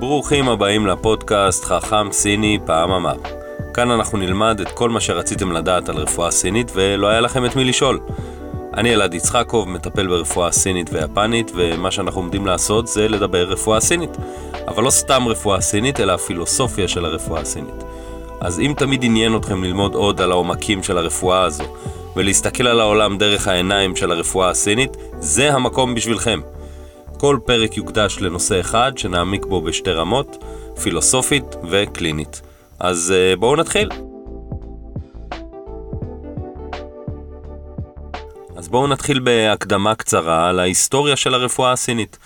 ברוכים הבאים לפודקאסט חכם סיני פעם אמר. כאן אנחנו נלמד את כל מה שרציתם לדעת על רפואה סינית ולא היה לכם את מי לשאול. אני אלעד יצחקוב, מטפל ברפואה סינית ויפנית, ומה שאנחנו עומדים לעשות זה לדבר רפואה סינית. אבל לא סתם רפואה סינית, אלא הפילוסופיה של הרפואה הסינית. אז אם תמיד עניין אתכם ללמוד עוד על העומקים של הרפואה הזו, ולהסתכל על העולם דרך העיניים של הרפואה הסינית, זה המקום בשבילכם. כל פרק יוקדש לנושא אחד שנעמיק בו בשתי רמות, פילוסופית וקלינית. אז אה, בואו נתחיל. אז בואו נתחיל בהקדמה קצרה על ההיסטוריה של הרפואה הסינית.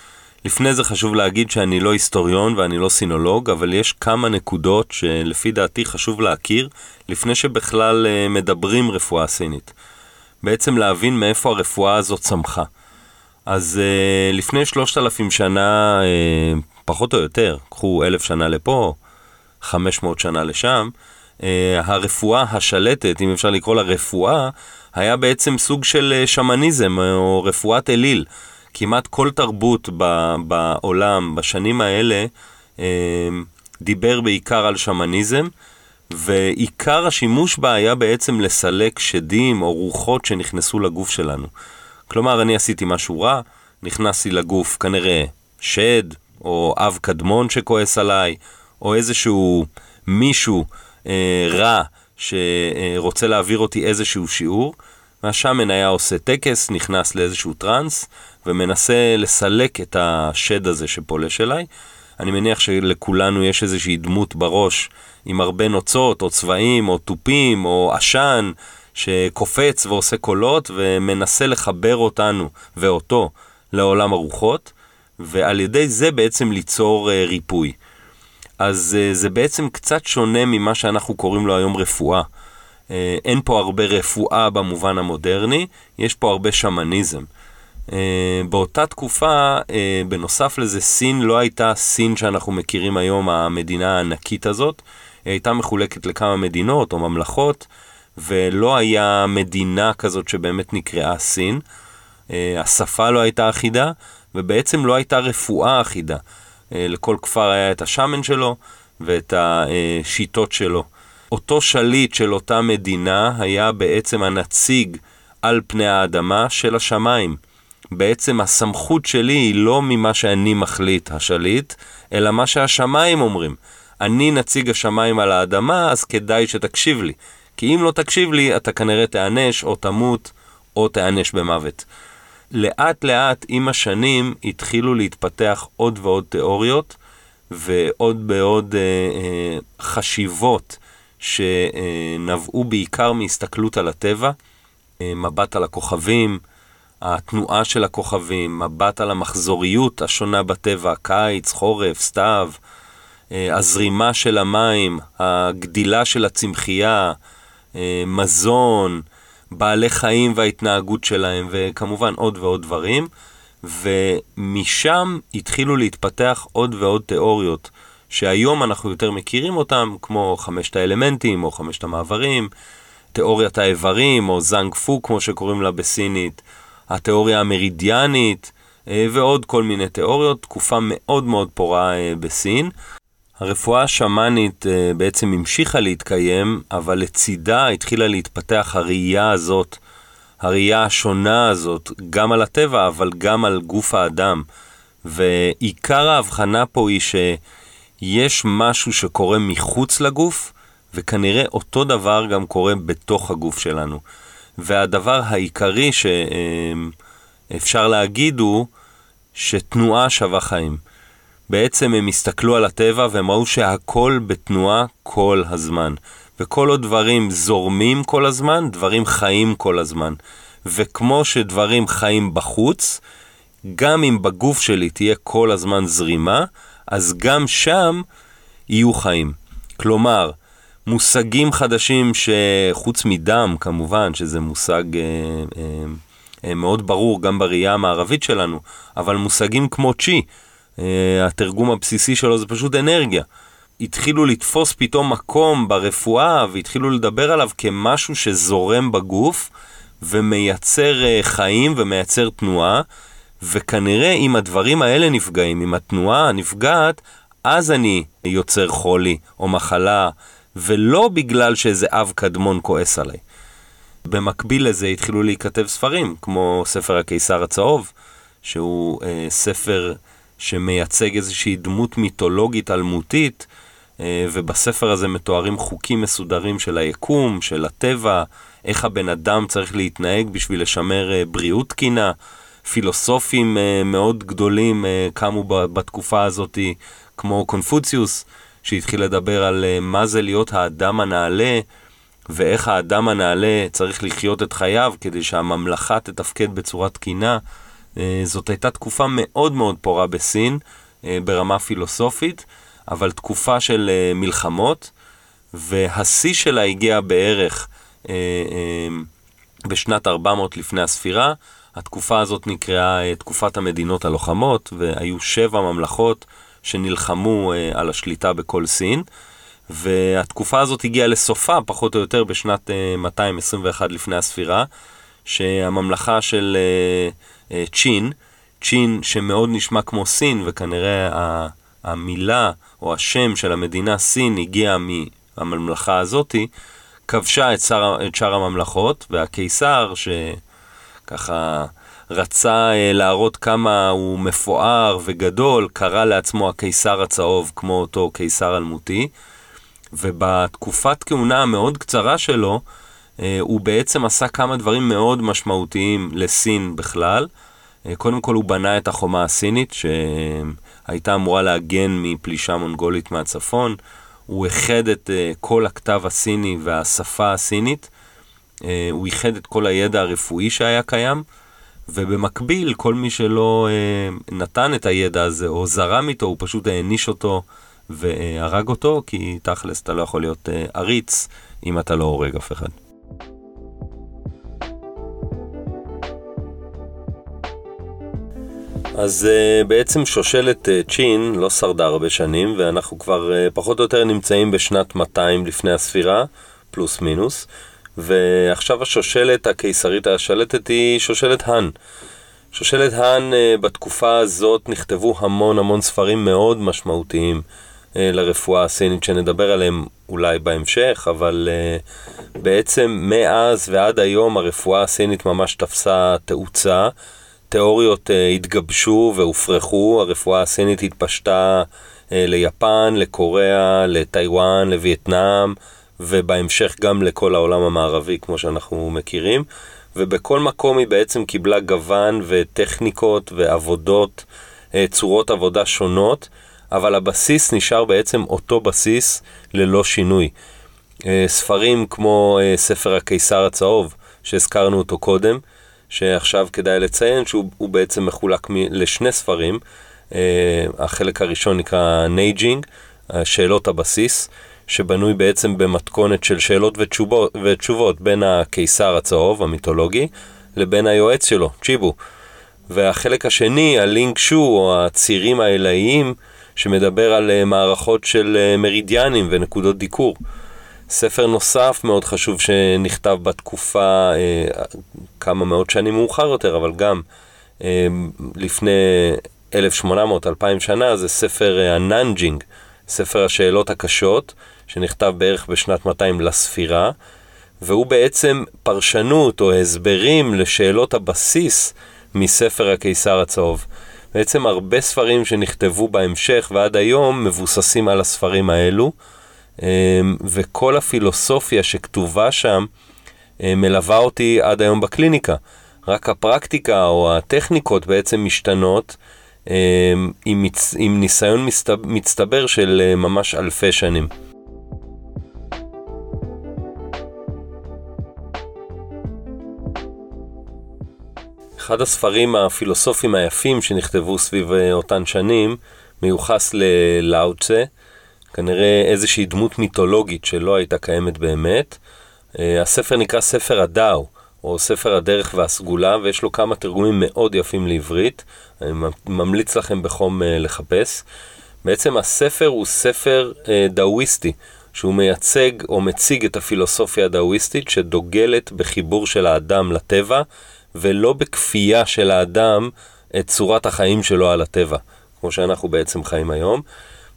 לפני זה חשוב להגיד שאני לא היסטוריון ואני לא סינולוג, אבל יש כמה נקודות שלפי דעתי חשוב להכיר לפני שבכלל אה, מדברים רפואה סינית. בעצם להבין מאיפה הרפואה הזאת צמחה. אז uh, לפני שלושת אלפים שנה, uh, פחות או יותר, קחו אלף שנה לפה, חמש מאות שנה לשם, uh, הרפואה השלטת, אם אפשר לקרוא לה רפואה, היה בעצם סוג של שמניזם או רפואת אליל. כמעט כל תרבות ב- בעולם בשנים האלה uh, דיבר בעיקר על שמניזם, ועיקר השימוש בה היה בעצם לסלק שדים או רוחות שנכנסו לגוף שלנו. כלומר, אני עשיתי משהו רע, נכנסתי לגוף כנראה שד, או אב קדמון שכועס עליי, או איזשהו מישהו אה, רע שרוצה להעביר אותי איזשהו שיעור, והשמן היה עושה טקס, נכנס לאיזשהו טראנס, ומנסה לסלק את השד הזה שפולש אליי. אני מניח שלכולנו יש איזושהי דמות בראש עם הרבה נוצות, או צבעים, או תופים, או עשן, שקופץ ועושה קולות ומנסה לחבר אותנו ואותו לעולם הרוחות, ועל ידי זה בעצם ליצור uh, ריפוי. אז uh, זה בעצם קצת שונה ממה שאנחנו קוראים לו היום רפואה. Uh, אין פה הרבה רפואה במובן המודרני, יש פה הרבה שמניזם. באותה תקופה, בנוסף לזה, סין לא הייתה סין שאנחנו מכירים היום, המדינה הענקית הזאת. היא הייתה מחולקת לכמה מדינות או ממלכות, ולא היה מדינה כזאת שבאמת נקראה סין. אה, השפה לא הייתה אחידה, ובעצם לא הייתה רפואה אחידה. אה, לכל כפר היה את השמן שלו ואת השיטות שלו. אותו שליט של אותה מדינה היה בעצם הנציג על פני האדמה של השמיים. בעצם הסמכות שלי היא לא ממה שאני מחליט, השליט, אלא מה שהשמיים אומרים. אני נציג השמיים על האדמה, אז כדאי שתקשיב לי. כי אם לא תקשיב לי, אתה כנראה תיענש או תמות או תיענש במוות. לאט לאט עם השנים התחילו להתפתח עוד ועוד תיאוריות ועוד ועוד אה, אה, חשיבות שנבעו בעיקר מהסתכלות על הטבע, אה, מבט על הכוכבים, התנועה של הכוכבים, מבט על המחזוריות השונה בטבע, קיץ, חורף, סתיו, אה, הזרימה של המים, הגדילה של הצמחייה, מזון, בעלי חיים וההתנהגות שלהם, וכמובן עוד ועוד דברים. ומשם התחילו להתפתח עוד ועוד תיאוריות, שהיום אנחנו יותר מכירים אותם, כמו חמשת האלמנטים או חמשת המעברים, תיאוריית האיברים או זאנג פו כמו שקוראים לה בסינית, התיאוריה המרידיאנית אה, ועוד כל מיני תיאוריות, תקופה מאוד מאוד פורה אה, בסין. הרפואה השמאנית uh, בעצם המשיכה להתקיים, אבל לצידה התחילה להתפתח הראייה הזאת, הראייה השונה הזאת, גם על הטבע, אבל גם על גוף האדם. ועיקר ההבחנה פה היא שיש משהו שקורה מחוץ לגוף, וכנראה אותו דבר גם קורה בתוך הגוף שלנו. והדבר העיקרי שאפשר להגיד הוא שתנועה שווה חיים. בעצם הם הסתכלו על הטבע והם ראו שהכל בתנועה כל הזמן. וכל עוד דברים זורמים כל הזמן, דברים חיים כל הזמן. וכמו שדברים חיים בחוץ, גם אם בגוף שלי תהיה כל הזמן זרימה, אז גם שם יהיו חיים. כלומר, מושגים חדשים שחוץ מדם, כמובן, שזה מושג אה, אה, אה, מאוד ברור גם בראייה המערבית שלנו, אבל מושגים כמו צ'י, התרגום הבסיסי שלו זה פשוט אנרגיה. התחילו לתפוס פתאום מקום ברפואה והתחילו לדבר עליו כמשהו שזורם בגוף ומייצר אה, חיים ומייצר תנועה, וכנראה אם הדברים האלה נפגעים, אם התנועה נפגעת, אז אני יוצר חולי או מחלה, ולא בגלל שאיזה אב קדמון כועס עליי. במקביל לזה התחילו להיכתב ספרים, כמו ספר הקיסר הצהוב, שהוא אה, ספר שמייצג איזושהי דמות מיתולוגית אלמותית, אה, ובספר הזה מתוארים חוקים מסודרים של היקום, של הטבע, איך הבן אדם צריך להתנהג בשביל לשמר אה, בריאות תקינה. פילוסופים אה, מאוד גדולים קמו בתקופה הזאת, כמו קונפוציוס, שהתחיל לדבר על מה זה להיות האדם הנעלה, ואיך האדם הנעלה צריך לחיות את חייו כדי שהממלכה תתפקד בצורה תקינה. זאת הייתה תקופה מאוד מאוד פורה בסין, ברמה פילוסופית, אבל תקופה של מלחמות, והשיא שלה הגיע בערך בשנת 400 לפני הספירה. התקופה הזאת נקראה תקופת המדינות הלוחמות, והיו שבע ממלכות שנלחמו על השליטה בכל סין, והתקופה הזאת הגיעה לסופה, פחות או יותר, בשנת uh, 221 לפני הספירה, שהממלכה של צ'ין, צ'ין שמאוד נשמע כמו סין, וכנראה המילה או השם של המדינה סין הגיע מהממלכה הזאתי, כבשה את, שר, את שאר הממלכות, והקיסר, שככה רצה אה, להראות כמה הוא מפואר וגדול, קרא לעצמו הקיסר הצהוב כמו אותו קיסר אלמותי, ובתקופת כהונה המאוד קצרה שלו, אה, הוא בעצם עשה כמה דברים מאוד משמעותיים לסין בכלל. אה, קודם כל הוא בנה את החומה הסינית, שהייתה אמורה להגן מפלישה מונגולית מהצפון. הוא איחד את כל הכתב הסיני והשפה הסינית. הוא איחד את כל הידע הרפואי שהיה קיים. ובמקביל, כל מי שלא אה, נתן את הידע הזה או זרם איתו, הוא פשוט העניש אותו והרג אותו, כי תכלס אתה לא יכול להיות אה, עריץ אם אתה לא הורג אף אחד. אז uh, בעצם שושלת uh, צ'ין לא שרדה הרבה שנים, ואנחנו כבר uh, פחות או יותר נמצאים בשנת 200 לפני הספירה, פלוס מינוס. ועכשיו השושלת הקיסרית השלטת היא שושלת האן. שושלת האן אה, בתקופה הזאת נכתבו המון המון ספרים מאוד משמעותיים אה, לרפואה הסינית שנדבר עליהם אולי בהמשך, אבל אה, בעצם מאז ועד היום הרפואה הסינית ממש תפסה תאוצה. תיאוריות התגבשו והופרכו, הרפואה הסינית התפשטה ליפן, לקוריאה, לטיוואן, לווייטנאם, ובהמשך גם לכל העולם המערבי, כמו שאנחנו מכירים. ובכל מקום היא בעצם קיבלה גוון וטכניקות ועבודות, אה, צורות עבודה שונות, אבל הבסיס נשאר בעצם אותו בסיס ללא שינוי. אה, ספרים כמו אה, ספר הקיסר הצהוב, שהזכרנו אותו קודם, שעכשיו כדאי לציין שהוא בעצם מחולק לשני ספרים. החלק הראשון נקרא נייג'ינג, שאלות הבסיס. שבנוי בעצם במתכונת של שאלות ותשובות, ותשובות בין הקיסר הצהוב, המיתולוגי, לבין היועץ שלו, צ'י בו. והחלק השני, הלינג שו, או הצירים העילאיים, שמדבר על אה, מערכות של אה, מרידיאנים ונקודות דיקור. ספר נוסף מאוד חשוב שנכתב בתקופה, אה, כמה מאות שנים מאוחר יותר, אבל גם לפני 1800-2000 שנה, זה ספר הננג'ינג, ספר השאלות הקשות, שנכתב בערך בשנת 200 לספירה, והוא בעצם פרשנות או הסברים לשאלות הבסיס מספר הקיסר הצהוב. בעצם הרבה ספרים שנכתבו בהמשך ועד היום מבוססים על הספרים האלו, וכל הפילוסופיה שכתובה שם אמ, מלווה אותי עד היום בקליניקה. רק הפרקטיקה או הטכניקות בעצם משתנות אמ, עם. עם ניסיון מצטבר של אה, ממש אלפי שנים. אחד הספרים הפילוסופיים היפים שנכתבו סביב אה, אותן שנים מיוחס ללאוצה, כנראה איזושהי דמות מיתולוגית שלא הייתה קיימת באמת. אה, הספר נקרא ספר הדאו, או ספר הדרך והסגולה, ויש לו כמה תרגומים מאוד יפים לעברית. אני ממליץ לכם בחום אה, לחפש. בעצם הספר הוא ספר דאוויסטי, שהוא מייצג או מציג את הפילוסופיה הדאוויסטית שדוגלת בחיבור של האדם לטבע ולא בכפייה של האדם את צורת החיים שלו על הטבע, כמו שאנחנו בעצם חיים היום.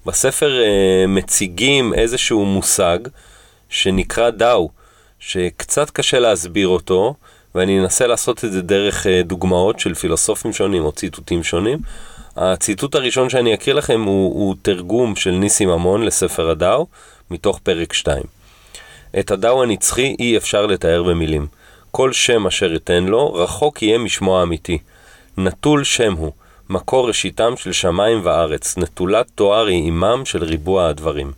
בספר אה, מציגים איזשהו מושג שנקרא דאו, שקצת קשה להסביר אותו, ואני אנסה לעשות את זה דרך אה, דוגמאות של פילוסופים שונים או ציטוטים שונים. הציטוט הראשון שאני אקריא לכם הוא, הוא תרגום של ניסי ממון לספר הדאו, מתוך פרק 2. את הדאו הנצחי אי אפשר לתאר במילים. כל שם אשר אתן לו, רחוק יהיה משמו האמיתי. נטול שם הוא, מקור ראשיתם של שמיים וארץ, נטולת תואר היא עמם של ריבוע הדברים.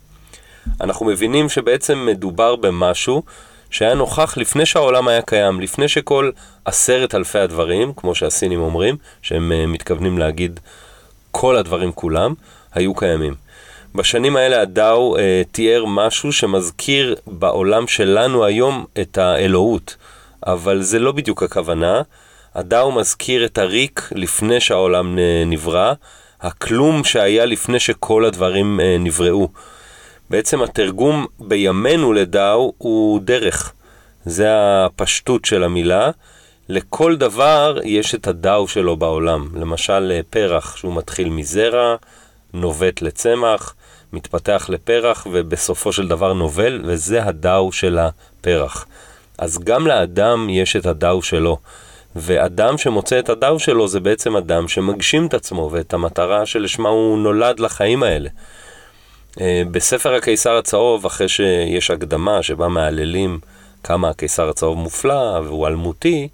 אנחנו מבינים שבעצם מדובר במשהו שהיה נוכח לפני שהעולם היה קיים, לפני שכל עשרת אלפי הדברים, כמו שהסינים אומרים, שהם uh, מתכוונים להגיד כל הדברים כולם, היו קיימים. בשנים האלה הדאו uh, תיאר משהו שמזכיר בעולם שלנו היום את האלוהות, אבל זה לא בדיוק הכוונה. הדאו מזכיר את הריק לפני שהעולם אה, נברא, הכלום שהיה לפני שכל הדברים נבראו. בעצם התרגום בימינו לדאו הוא דרך. זה הפשטות של המילה. לכל דבר יש את הדאו שלו בעולם. למשל פרח שהוא מתחיל מזרע, נובט לצמח, מתפתח לפרח ובסופו של דבר נובל, וזה הדאו של הפרח. אז גם לאדם יש את הדאו שלו. ואדם שמוצא את הדאו שלו זה בעצם אדם שמגשים את עצמו ואת המטרה שלשמה הוא נולד לחיים האלה. אה, בספר הקיסר הצהוב, אחרי שיש הקדמה שבה מהללים כמה הקיסר הצהוב מופלא והוא אלמותי,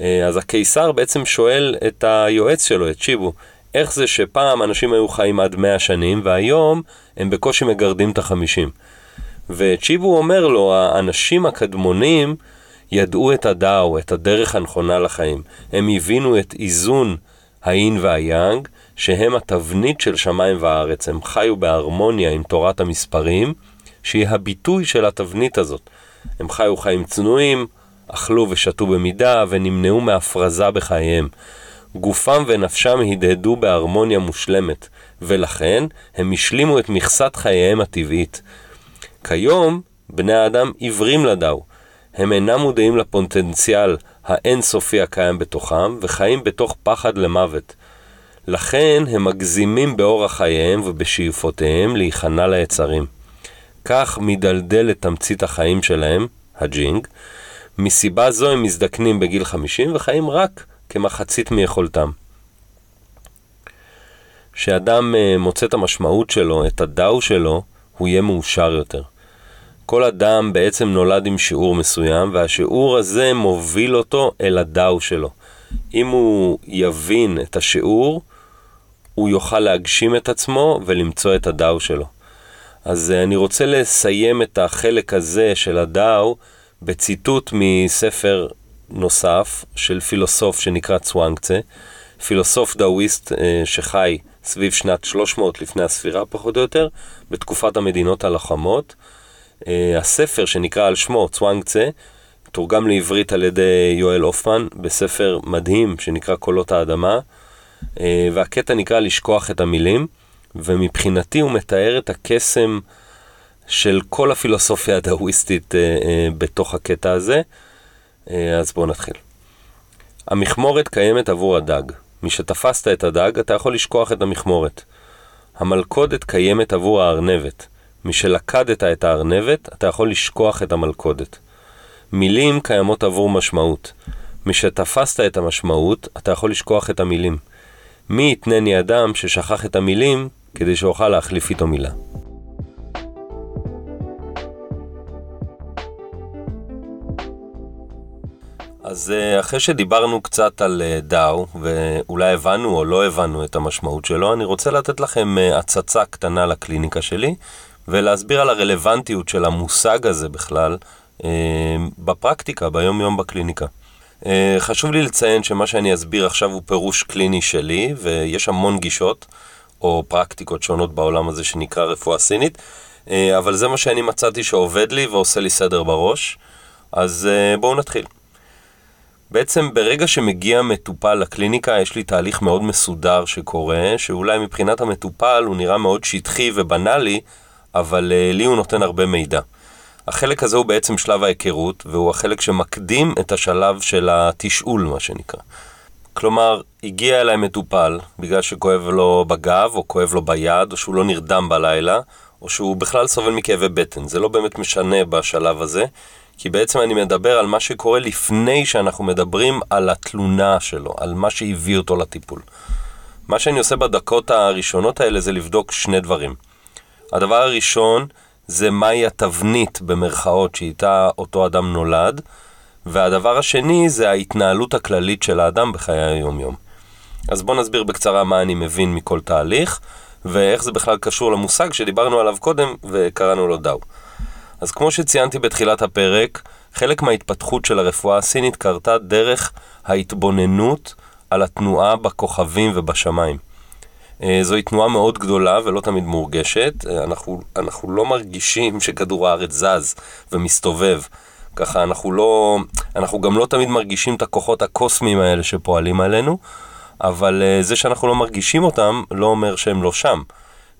אה, אז הקיסר בעצם שואל את היועץ שלו, את שיבו, איך זה שפעם אנשים היו חיים עד 100 שנים והיום הם בקושי מגרדים את החמישים. וצ'יבו אומר לו, האנשים הקדמונים ידעו את הדאו, את הדרך הנכונה לחיים. הם הבינו את איזון האין והיאנג, שהם התבנית של שמיים וארץ. הם חיו בהרמוניה עם תורת המספרים, שהיא הביטוי של התבנית הזאת. הם חיו חיים צנועים, אכלו ושתו במידה, ונמנעו מהפרזה בחייהם. גופם ונפשם הדהדו בהרמוניה מושלמת, ולכן הם השלימו את מכסת חייהם הטבעית. כיום, בני האדם עיוורים לדאו. הם אינם מודעים לפוטנציאל האינסופי הקיים בתוכם, וחיים בתוך פחד למוות. לכן הם מגזימים באורח חייהם ובשאיפותיהם להיכנע ליצרים. כך מדלדל את תמצית החיים שלהם, הג'ינג. מסיבה זו הם מזדקנים בגיל 50 וחיים רק כמחצית מיכולתם. כשאדם אה, מוצא את המשמעות שלו, את הדאו שלו, הוא יהיה מאושר יותר. כל אדם בעצם נולד עם שיעור מסוים, והשיעור הזה מוביל אותו אל הדאו שלו. אם הוא יבין את השיעור, הוא יוכל להגשים את עצמו ולמצוא את הדאו שלו. אז אה, אני רוצה לסיים את החלק הזה של הדאו בציטוט מספר נוסף של פילוסוף שנקרא צואנקצה, פילוסוף דאוויסט אה, שחי סביב שנת 300 לפני הספירה פחות או יותר, בתקופת המדינות הלוחמות. אה, הספר שנקרא על שמו, צואנקצה, תורגם לעברית על ידי יואל הופמן בספר מדהים שנקרא קולות האדמה, והקטע נקרא לשכוח את המילים. ומבחינתי הוא מתאר את הקסם של כל הפילוסופיה הדאוויסטית אה, אה, בתוך הקטע הזה. אה, אז בואו נתחיל. המכמורת קיימת עבור הדג. משתפסת את הדג, אתה יכול לשכוח את המכמורת. המלכודת קיימת עבור הארנבת. משלכדת את הארנבת, אתה יכול לשכוח את המלכודת. מילים קיימות עבור משמעות. משתפסת את המשמעות, אתה יכול לשכוח את המילים. מי יתנני אדם ששכח את המילים, כדי שאוכל להחליף איתו מילה. אז אה, אחרי שדיברנו קצת על אה, דאו, ואולי הבנו או לא הבנו את המשמעות שלו, אני רוצה לתת לכם אה, הצצה קטנה לקליניקה שלי, ולהסביר על הרלוונטיות של המושג הזה בכלל בפרקטיקה, ביום-יום בקליניקה. חשוב לי לציין שמה שאני אסביר עכשיו הוא פירוש קליני שלי, ויש המון גישות. או פרקטיקות שונות בעולם הזה שנקרא רפואה סינית, אה, אבל זה מה שאני מצאתי שעובד לי ועושה לי סדר בראש, אז אה, בואו נתחיל. בעצם ברגע שמגיע מטופל לקליניקה, יש לי תהליך מאוד מסודר שקורה, שאולי מבחינת המטופל הוא נראה מאוד שטחי ובנאלי, אבל uh, לי הוא נותן הרבה מידע. החלק הזה הוא בעצם שלב ההיכרות, והוא החלק שמקדים את השלב של התשאול, מה שנקרא. כלומר, הגיע אליי מטופל בגלל שכואב לו בגב, או כואב לו ביד, או שהוא לא נרדם בלילה, או שהוא בכלל סובל מכאבי בטן. זה לא באמת משנה בשלב הזה, כי בעצם אני מדבר על מה שקורה לפני שאנחנו מדברים על התלונה שלו, על מה שהביא אותו לטיפול. מה שאני עושה בדקות הראשונות האלה זה לבדוק שני דברים. הדבר הראשון זה מהי התבנית במרכאות שאיתה אותו אדם נולד, והדבר השני זה ההתנהלות הכללית של האדם בחיי היום-יום. אז בואו נסביר בקצרה מה אני מבין מכל תהליך, ואיך זה בכלל קשור למושג שדיברנו עליו קודם וקראנו לו דאו. אז כמו שציינתי בתחילת הפרק, חלק מההתפתחות של הרפואה הסינית קרתה דרך ההתבוננות על התנועה בכוכבים ובשמיים. אה, זוהי תנועה מאוד גדולה ולא תמיד מורגשת. אה, אנחנו, אנחנו לא מרגישים שכדור הארץ זז ומסתובב. ככה אנחנו לא, אנחנו גם לא תמיד מרגישים את הכוחות הקוסמיים האלה שפועלים עלינו, אבל uh, זה שאנחנו לא מרגישים אותם לא אומר שהם לא שם,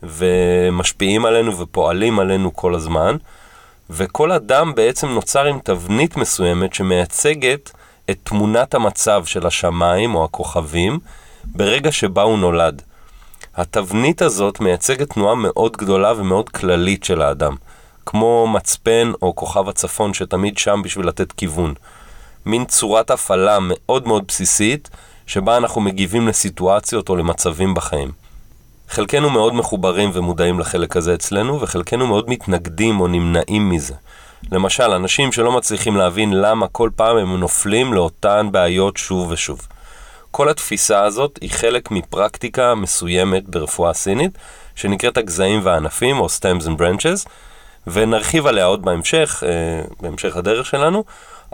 ומשפיעים עלינו ופועלים עלינו כל הזמן, וכל אדם בעצם נוצר עם תבנית מסוימת שמייצגת את תמונת המצב של השמיים או הכוכבים ברגע שבה הוא נולד. התבנית הזאת מייצגת תנועה מאוד גדולה ומאוד כללית של האדם. כמו מצפן או כוכב הצפון שתמיד שם בשביל לתת כיוון. מין צורת הפעלה מאוד מאוד בסיסית, שבה אנחנו מגיבים לסיטואציות או למצבים בחיים. חלקנו מאוד מחוברים ומודעים לחלק הזה אצלנו, וחלקנו מאוד מתנגדים או נמנעים מזה. למשל, אנשים שלא מצליחים להבין למה כל פעם הם נופלים לאותן בעיות שוב ושוב. כל התפיסה הזאת היא חלק מפרקטיקה מסוימת ברפואה סינית, שנקראת הגזעים והענפים, או stems and branches, ונרחיב עליה עוד בהמשך, אה, בהמשך הדרך שלנו,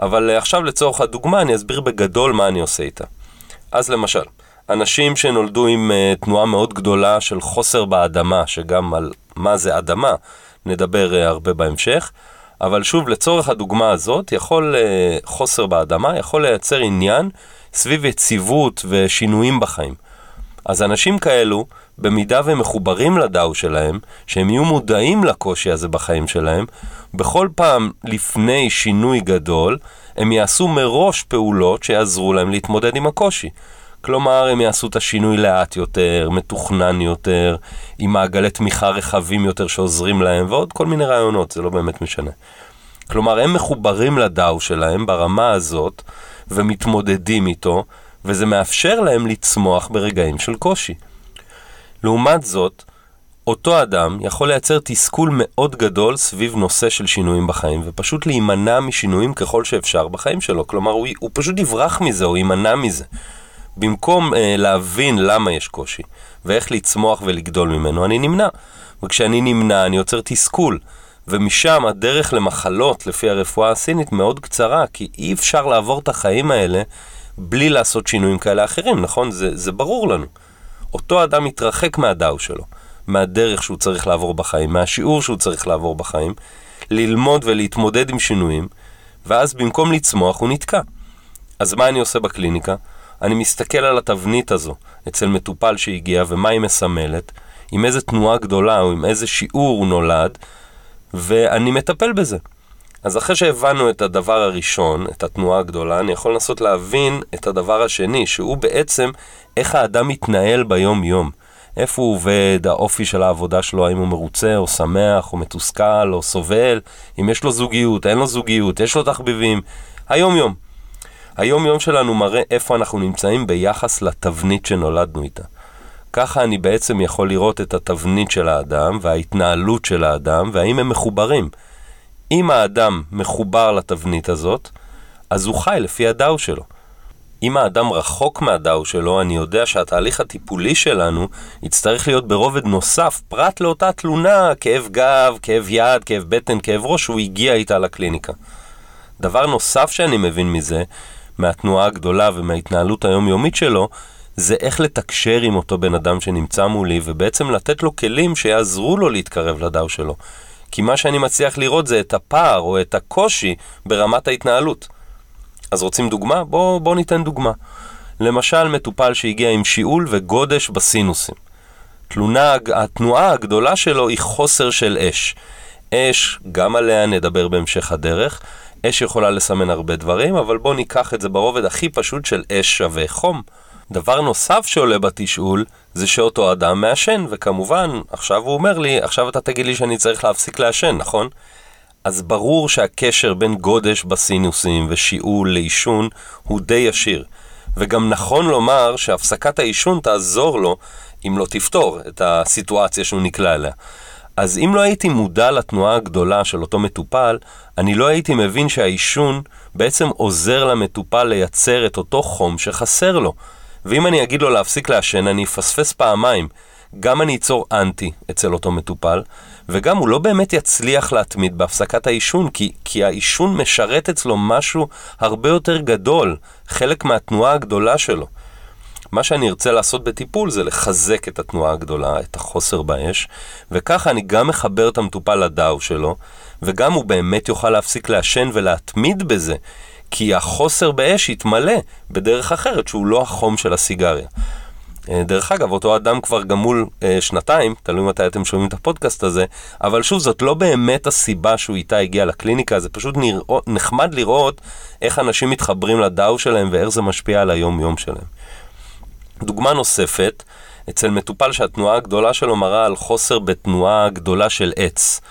אבל אה, עכשיו לצורך הדוגמה אני אסביר בגדול מה אני עושה איתה. אז למשל, אנשים שנולדו עם אה, תנועה מאוד גדולה של חוסר באדמה, שגם על מה זה אדמה נדבר הרבה בהמשך, אבל שוב, לצורך הדוגמה הזאת, יכול חוסר באדמה יכול לייצר עניין סביב יציבות ושינויים בחיים. אז אנשים כאלו, במידה והם מחוברים לדאו שלהם, שהם יהיו מודעים לקושי הזה בחיים שלהם, בכל פעם לפני שינוי גדול, הם יעשו מראש פעולות שיעזרו להם להתמודד עם הקושי. כלומר, הם יעשו את השינוי לאט יותר, מתוכנן יותר, עם מעגלי תמיכה רחבים יותר שעוזרים להם, ועוד כל מיני רעיונות, זה לא באמת משנה. כלומר, הם מחוברים לדאו שלהם ברמה הזאת, ומתמודדים איתו, וזה מאפשר להם לצמוח ברגעים של קושי. לעומת זאת, אותו אדם יכול לייצר תסכול מאוד גדול סביב נושא של שינויים בחיים, ופשוט להימנע משינויים ככל שאפשר בחיים שלו. כלומר, הוא, הוא פשוט יברח מזה, הוא יימנע מזה. במקום אה, להבין למה יש קושי, ואיך לצמוח ולגדול ממנו, אני נמנע. וכשאני נמנע, אני יוצר תסכול. ומשם הדרך למחלות, לפי הרפואה הסינית, מאוד קצרה, כי אי אפשר לעבור את החיים האלה בלי לעשות שינויים כאלה אחרים, נכון? זה, זה ברור לנו. אותו אדם מתרחק מהדאו שלו, מהדרך שהוא צריך לעבור בחיים, מהשיעור שהוא צריך לעבור בחיים, ללמוד ולהתמודד עם שינויים, ואז במקום לצמוח הוא נתקע. אז מה אני עושה בקליניקה? אני מסתכל על התבנית הזו אצל מטופל שהגיע ומה היא מסמלת, עם איזה תנועה גדולה או עם איזה שיעור הוא נולד, ואני מטפל בזה. אז אחרי שהבנו את הדבר הראשון, את התנועה הגדולה, אני יכול לנסות להבין את הדבר השני, שהוא בעצם איך האדם מתנהל ביום-יום. איפה הוא עובד, האופי של העבודה שלו, האם הוא מרוצה או שמח או מתוסכל או סובל, אם יש לו זוגיות, אין לו זוגיות, יש לו תחביבים, היום-יום. היום-יום שלנו מראה איפה אנחנו נמצאים ביחס לתבנית שנולדנו איתה. ככה אני בעצם יכול לראות את התבנית של האדם וההתנהלות של האדם והאם הם מחוברים. אם האדם מחובר לתבנית הזאת, אז הוא חי לפי הדאו שלו. אם האדם רחוק מהדאו שלו, אני יודע שהתהליך הטיפולי שלנו יצטרך להיות ברובד נוסף, פרט לאותה תלונה, כאב גב, כאב יד, כאב בטן, כאב ראש, שהוא הגיע איתה לקליניקה. דבר נוסף שאני מבין מזה, מהתנועה הגדולה ומההתנהלות היומיומית שלו, זה איך לתקשר עם אותו בן אדם שנמצא מולי, ובעצם לתת לו כלים שיעזרו לו להתקרב לדאו שלו. כי מה שאני מצליח לראות זה את הפער או את הקושי ברמת ההתנהלות. אז רוצים דוגמה? בואו בוא ניתן דוגמה. למשל, מטופל שהגיע עם שיעול וגודש בסינוסים. תלונה, התנועה הגדולה שלו היא חוסר של אש. אש, גם עליה נדבר בהמשך הדרך. אש יכולה לסמן הרבה דברים, אבל בואו ניקח את זה ברובד הכי פשוט של אש שווה חום. דבר נוסף שעולה בתשאול, זה שאותו אדם מעשן, וכמובן, עכשיו הוא אומר לי, עכשיו אתה תגיד לי שאני צריך להפסיק לעשן, נכון? אז ברור שהקשר בין גודש בסינוסים ושיעול לעישון הוא די ישיר. וגם נכון לומר שהפסקת העישון תעזור לו, אם לא תפתור, את הסיטואציה שהוא נקלע אליה. אז אם לא הייתי מודע לתנועה הגדולה של אותו מטופל, אני לא הייתי מבין שהעישון בעצם עוזר למטופל לייצר את אותו חום שחסר לו. ואם אני אגיד לו להפסיק לעשן, אני אפספס פעמיים. גם אני אצור אנטי אצל אותו מטופל, וגם הוא לא באמת יצליח להתמיד בהפסקת העישון, כי, כי העישון משרת אצלו משהו הרבה יותר גדול, חלק מהתנועה הגדולה שלו. מה שאני ארצה לעשות בטיפול זה לחזק את התנועה הגדולה, את החוסר באש, וככה אני גם מחבר את המטופל לדאו שלו, וגם הוא באמת יוכל להפסיק לעשן ולהתמיד בזה, כי החוסר באש יתמלא בדרך אחרת, שהוא לא החום של הסיגריה. אה, דרך אגב, אותו אדם כבר גמול אה, שנתיים, תלוי מתי אתם שומעים את הפודקאסט הזה, אבל שוב, זאת לא באמת הסיבה שהוא איתה הגיע לקליניקה, זה פשוט נראות, נחמד לראות איך אנשים מתחברים לדאו שלהם ואיך זה משפיע על היום-יום שלהם. דוגמה נוספת, אצל מטופל שהתנועה הגדולה שלו מראה על חוסר בתנועה גדולה של עץ.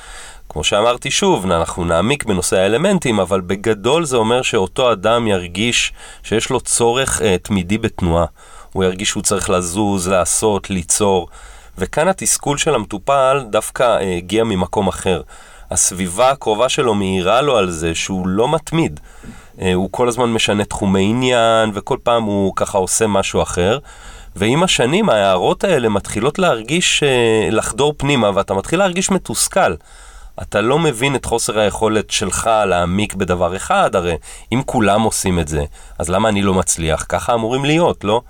כמו שאמרתי שוב, אנחנו נעמיק בנושא האלמנטים, אבל בגדול זה אומר שאותו אדם ירגיש שיש לו צורך אה, תמידי בתנועה. הוא ירגיש שהוא צריך לזוז, לעשות, ליצור. וכאן התסכול של המטופל דווקא אה, הגיע ממקום אחר. הסביבה הקרובה שלו מעירה לו על זה שהוא לא מתמיד. אה, הוא כל הזמן משנה תחומי עניין, וכל פעם הוא ככה עושה משהו אחר. ועם השנים ההערות האלה מתחילות להרגיש, אה, לחדור פנימה, ואתה מתחיל להרגיש מתוסכל. אתה לא מבין את חוסר היכולת שלך להעמיק בדבר אחד, הרי אם כולם עושים את זה, אז למה אני לא מצליח? ככה אמורים להיות, לא?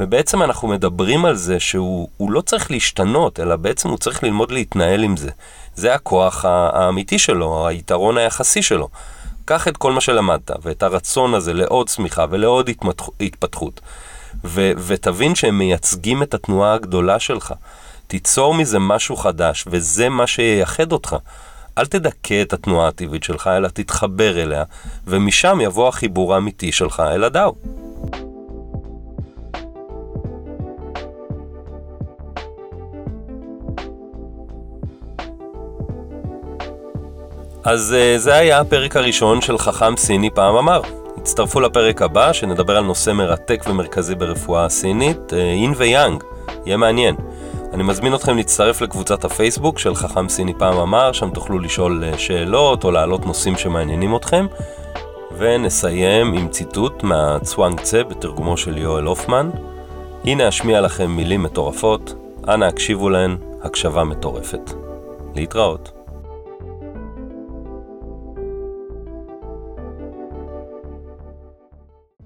ובעצם אנחנו מדברים על זה שהוא לא צריך להשתנות, אלא בעצם הוא צריך ללמוד להתנהל עם זה. זה הכוח האמיתי שלו, היתרון היחסי שלו. קח את כל מה שלמדת, ואת הרצון הזה לעוד צמיחה ולעוד התפתחות, ו- ותבין שהם מייצגים את התנועה הגדולה שלך. תיצור מזה משהו חדש, וזה מה שייחד אותך. אל תדכא את התנועה הטבעית שלך, אלא תתחבר אליה, ומשם יבוא החיבור האמיתי שלך אל הדאו. אז uh, זה היה הפרק הראשון של חכם סיני פעם אמר. הצטרפו לפרק הבא, שנדבר על נושא מרתק ומרכזי ברפואה הסינית, אין uh, ויאנג, יהיה מעניין. אני מזמין אתכם להצטרף לקבוצת הפייסבוק של חכם סיני פעם אמר, שם תוכלו לשאול uh, שאלות או להעלות נושאים שמעניינים אתכם. ונסיים עם ציטוט מהצוואנג צה בתרגומו של יואל הופמן. הנה אשמיע לכם מילים מטורפות, אנא הקשיבו להן, הקשבה מטורפת. להתראות.